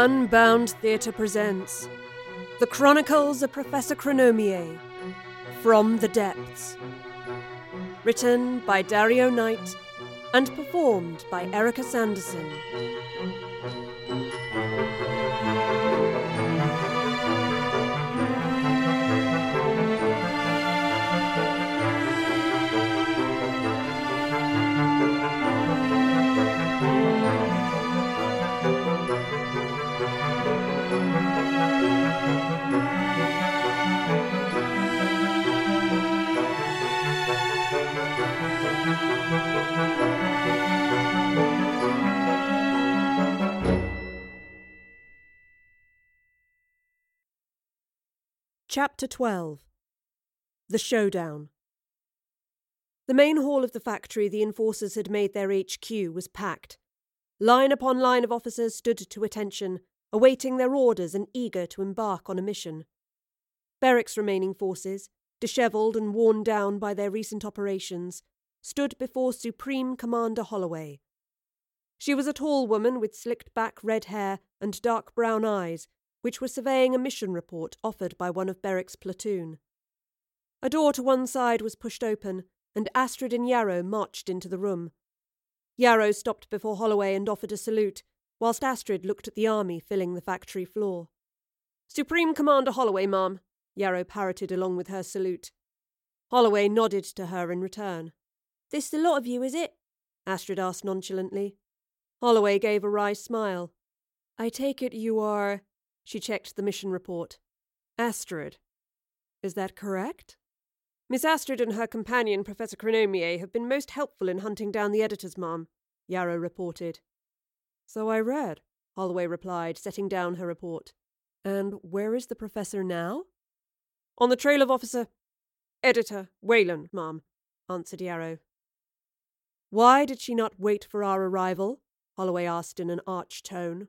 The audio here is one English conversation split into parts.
Unbound Theatre presents The Chronicles of Professor Chronomier From the Depths. Written by Dario Knight and performed by Erica Sanderson. Chapter 12 The Showdown. The main hall of the factory the enforcers had made their HQ was packed. Line upon line of officers stood to attention, awaiting their orders and eager to embark on a mission. Berwick's remaining forces, dishevelled and worn down by their recent operations, stood before Supreme Commander Holloway. She was a tall woman with slicked back red hair and dark brown eyes which were surveying a mission report offered by one of Berwick's platoon. A door to one side was pushed open, and Astrid and Yarrow marched into the room. Yarrow stopped before Holloway and offered a salute, whilst Astrid looked at the army filling the factory floor. Supreme Commander Holloway, ma'am, Yarrow parroted along with her salute. Holloway nodded to her in return. This the lot of you, is it? Astrid asked nonchalantly. Holloway gave a wry smile. I take it you are she checked the mission report. Astrid. Is that correct? Miss Astrid and her companion, Professor Chronomier, have been most helpful in hunting down the editors, ma'am, Yarrow reported. So I read, Holloway replied, setting down her report. And where is the professor now? On the trail of Officer. Editor Wayland, ma'am, answered Yarrow. Why did she not wait for our arrival? Holloway asked in an arch tone.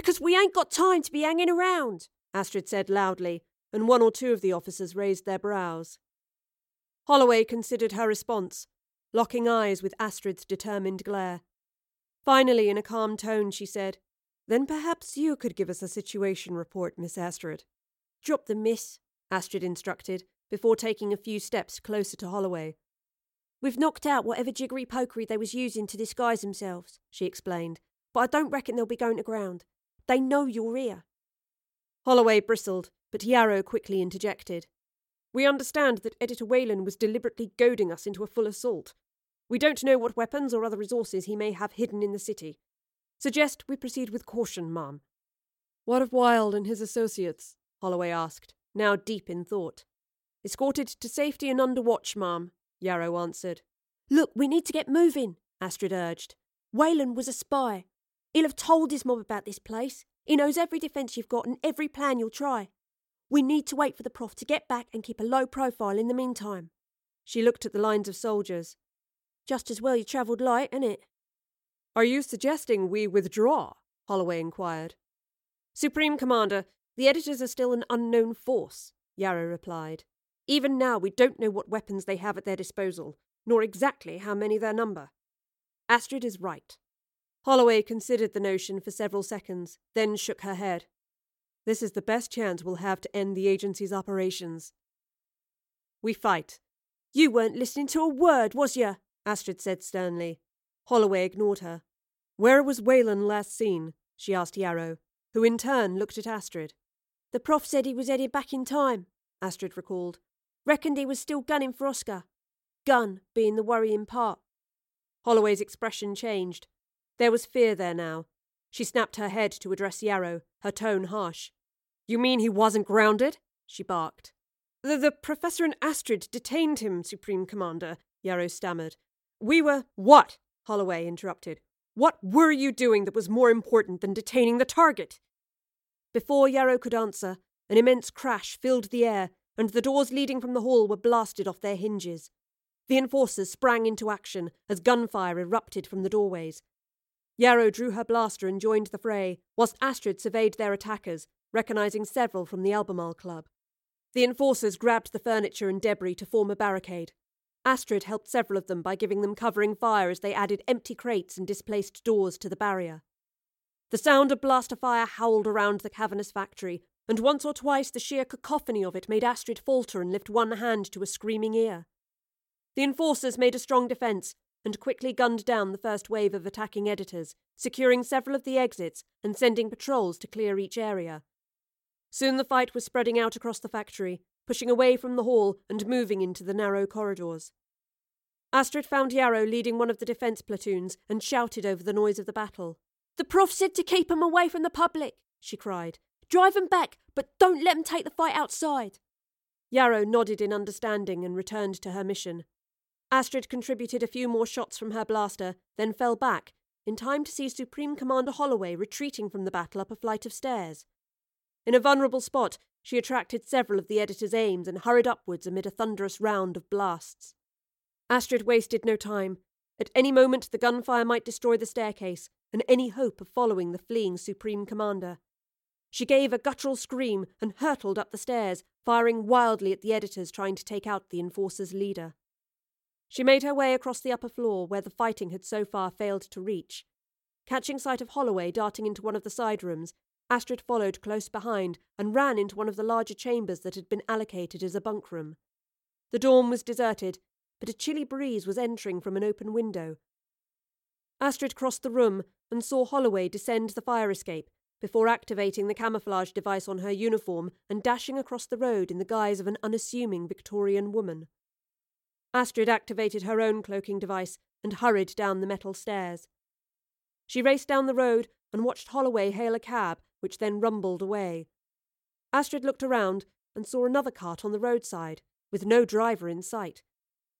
Because we ain't got time to be hanging around, Astrid said loudly, and one or two of the officers raised their brows. Holloway considered her response, locking eyes with Astrid's determined glare. Finally, in a calm tone, she said, Then perhaps you could give us a situation report, Miss Astrid. Drop the miss, Astrid instructed, before taking a few steps closer to Holloway. We've knocked out whatever jiggery pokery they was using to disguise themselves, she explained, but I don't reckon they'll be going to ground. They know you're here. Holloway bristled, but Yarrow quickly interjected. We understand that Editor Wayland was deliberately goading us into a full assault. We don't know what weapons or other resources he may have hidden in the city. Suggest we proceed with caution, ma'am. What of Wilde and his associates? Holloway asked, now deep in thought. Escorted to safety and under watch, ma'am, Yarrow answered. Look, we need to get moving, Astrid urged. Wayland was a spy. He'll have told his mob about this place. He knows every defence you've got and every plan you'll try. We need to wait for the prof to get back and keep a low profile in the meantime. She looked at the lines of soldiers. Just as well you travelled light, it? Are you suggesting we withdraw? Holloway inquired. Supreme Commander, the editors are still an unknown force, Yarrow replied. Even now, we don't know what weapons they have at their disposal, nor exactly how many their number. Astrid is right. Holloway considered the notion for several seconds, then shook her head. This is the best chance we'll have to end the agency's operations. We fight. You weren't listening to a word, was you? Astrid said sternly. Holloway ignored her. Where was Wayland last seen? she asked Yarrow, who in turn looked at Astrid. The prof said he was headed back in time, Astrid recalled. Reckoned he was still gunning for Oscar. Gun being the worrying part. Holloway's expression changed. There was fear there now. She snapped her head to address Yarrow, her tone harsh. You mean he wasn't grounded? she barked. The, the Professor and Astrid detained him, Supreme Commander, Yarrow stammered. We were. What? Holloway interrupted. What were you doing that was more important than detaining the target? Before Yarrow could answer, an immense crash filled the air, and the doors leading from the hall were blasted off their hinges. The enforcers sprang into action as gunfire erupted from the doorways. Yarrow drew her blaster and joined the fray, whilst Astrid surveyed their attackers, recognizing several from the Albemarle Club. The enforcers grabbed the furniture and debris to form a barricade. Astrid helped several of them by giving them covering fire as they added empty crates and displaced doors to the barrier. The sound of blaster fire howled around the cavernous factory, and once or twice the sheer cacophony of it made Astrid falter and lift one hand to a screaming ear. The enforcers made a strong defence and quickly gunned down the first wave of attacking editors, securing several of the exits and sending patrols to clear each area. Soon the fight was spreading out across the factory, pushing away from the hall and moving into the narrow corridors. Astrid found Yarrow leading one of the defence platoons and shouted over the noise of the battle. The prof said to keep 'em away from the public, she cried. Drive 'em back, but don't let 'em take the fight outside. Yarrow nodded in understanding and returned to her mission. Astrid contributed a few more shots from her blaster, then fell back, in time to see Supreme Commander Holloway retreating from the battle up a flight of stairs. In a vulnerable spot, she attracted several of the editor's aims and hurried upwards amid a thunderous round of blasts. Astrid wasted no time. At any moment, the gunfire might destroy the staircase, and any hope of following the fleeing Supreme Commander. She gave a guttural scream and hurtled up the stairs, firing wildly at the editors trying to take out the enforcer's leader. She made her way across the upper floor where the fighting had so far failed to reach. Catching sight of Holloway darting into one of the side rooms, Astrid followed close behind and ran into one of the larger chambers that had been allocated as a bunk room. The dorm was deserted, but a chilly breeze was entering from an open window. Astrid crossed the room and saw Holloway descend the fire escape before activating the camouflage device on her uniform and dashing across the road in the guise of an unassuming Victorian woman. Astrid activated her own cloaking device and hurried down the metal stairs. She raced down the road and watched Holloway hail a cab, which then rumbled away. Astrid looked around and saw another cart on the roadside, with no driver in sight.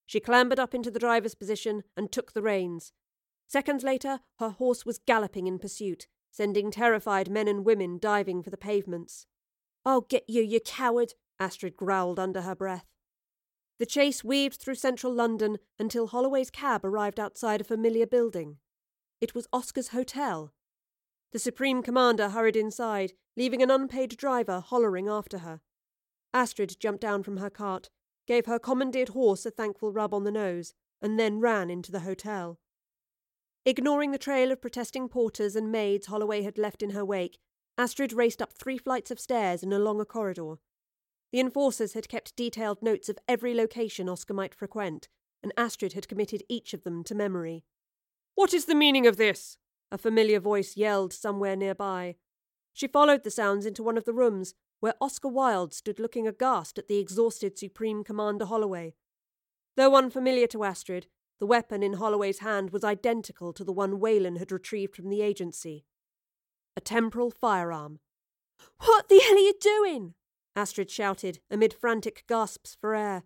She clambered up into the driver's position and took the reins. Seconds later, her horse was galloping in pursuit, sending terrified men and women diving for the pavements. I'll get you, you coward, Astrid growled under her breath. The chase weaved through central London until Holloway's cab arrived outside a familiar building. It was Oscar's hotel. The Supreme Commander hurried inside, leaving an unpaid driver hollering after her. Astrid jumped down from her cart, gave her commandeered horse a thankful rub on the nose, and then ran into the hotel. Ignoring the trail of protesting porters and maids Holloway had left in her wake, Astrid raced up three flights of stairs and along a corridor. The enforcers had kept detailed notes of every location Oscar might frequent, and Astrid had committed each of them to memory. What is the meaning of this? A familiar voice yelled somewhere nearby. She followed the sounds into one of the rooms, where Oscar Wilde stood looking aghast at the exhausted Supreme Commander Holloway. Though unfamiliar to Astrid, the weapon in Holloway's hand was identical to the one Wayland had retrieved from the agency. A temporal firearm. What the hell are you doing? Astrid shouted, amid frantic gasps for air.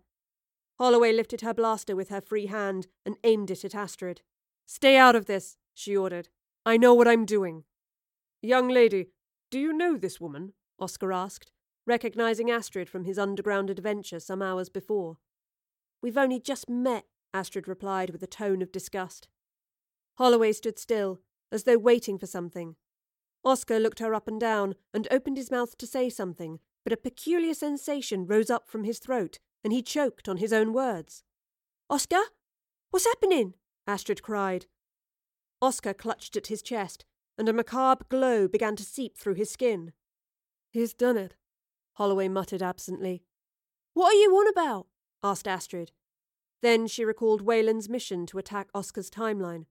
Holloway lifted her blaster with her free hand and aimed it at Astrid. Stay out of this, she ordered. I know what I'm doing. Young lady, do you know this woman? Oscar asked, recognizing Astrid from his underground adventure some hours before. We've only just met, Astrid replied with a tone of disgust. Holloway stood still, as though waiting for something. Oscar looked her up and down and opened his mouth to say something, but a peculiar sensation rose up from his throat, and he choked on his own words. Oscar? What's happening? Astrid cried. Oscar clutched at his chest, and a macabre glow began to seep through his skin. He's done it, Holloway muttered absently. What are you on about? asked Astrid, then she recalled Wayland's mission to attack Oscar's timeline.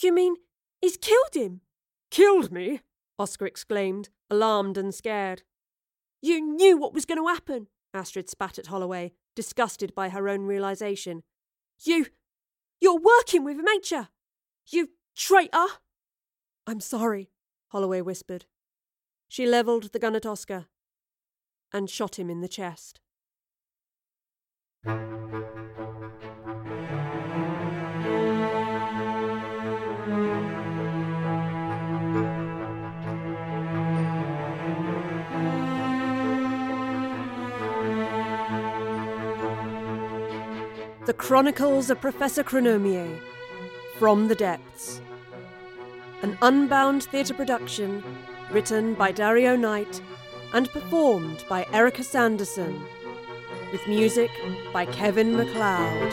You mean he's killed him? Killed me? Oscar exclaimed, alarmed and scared. You knew what was going to happen, Astrid spat at Holloway, disgusted by her own realization. You. You're working with you? You traitor! I'm sorry, Holloway whispered. She levelled the gun at Oscar and shot him in the chest. Chronicles of Professor Chronomier From the Depths. An unbound theatre production written by Dario Knight and performed by Erica Sanderson, with music by Kevin MacLeod.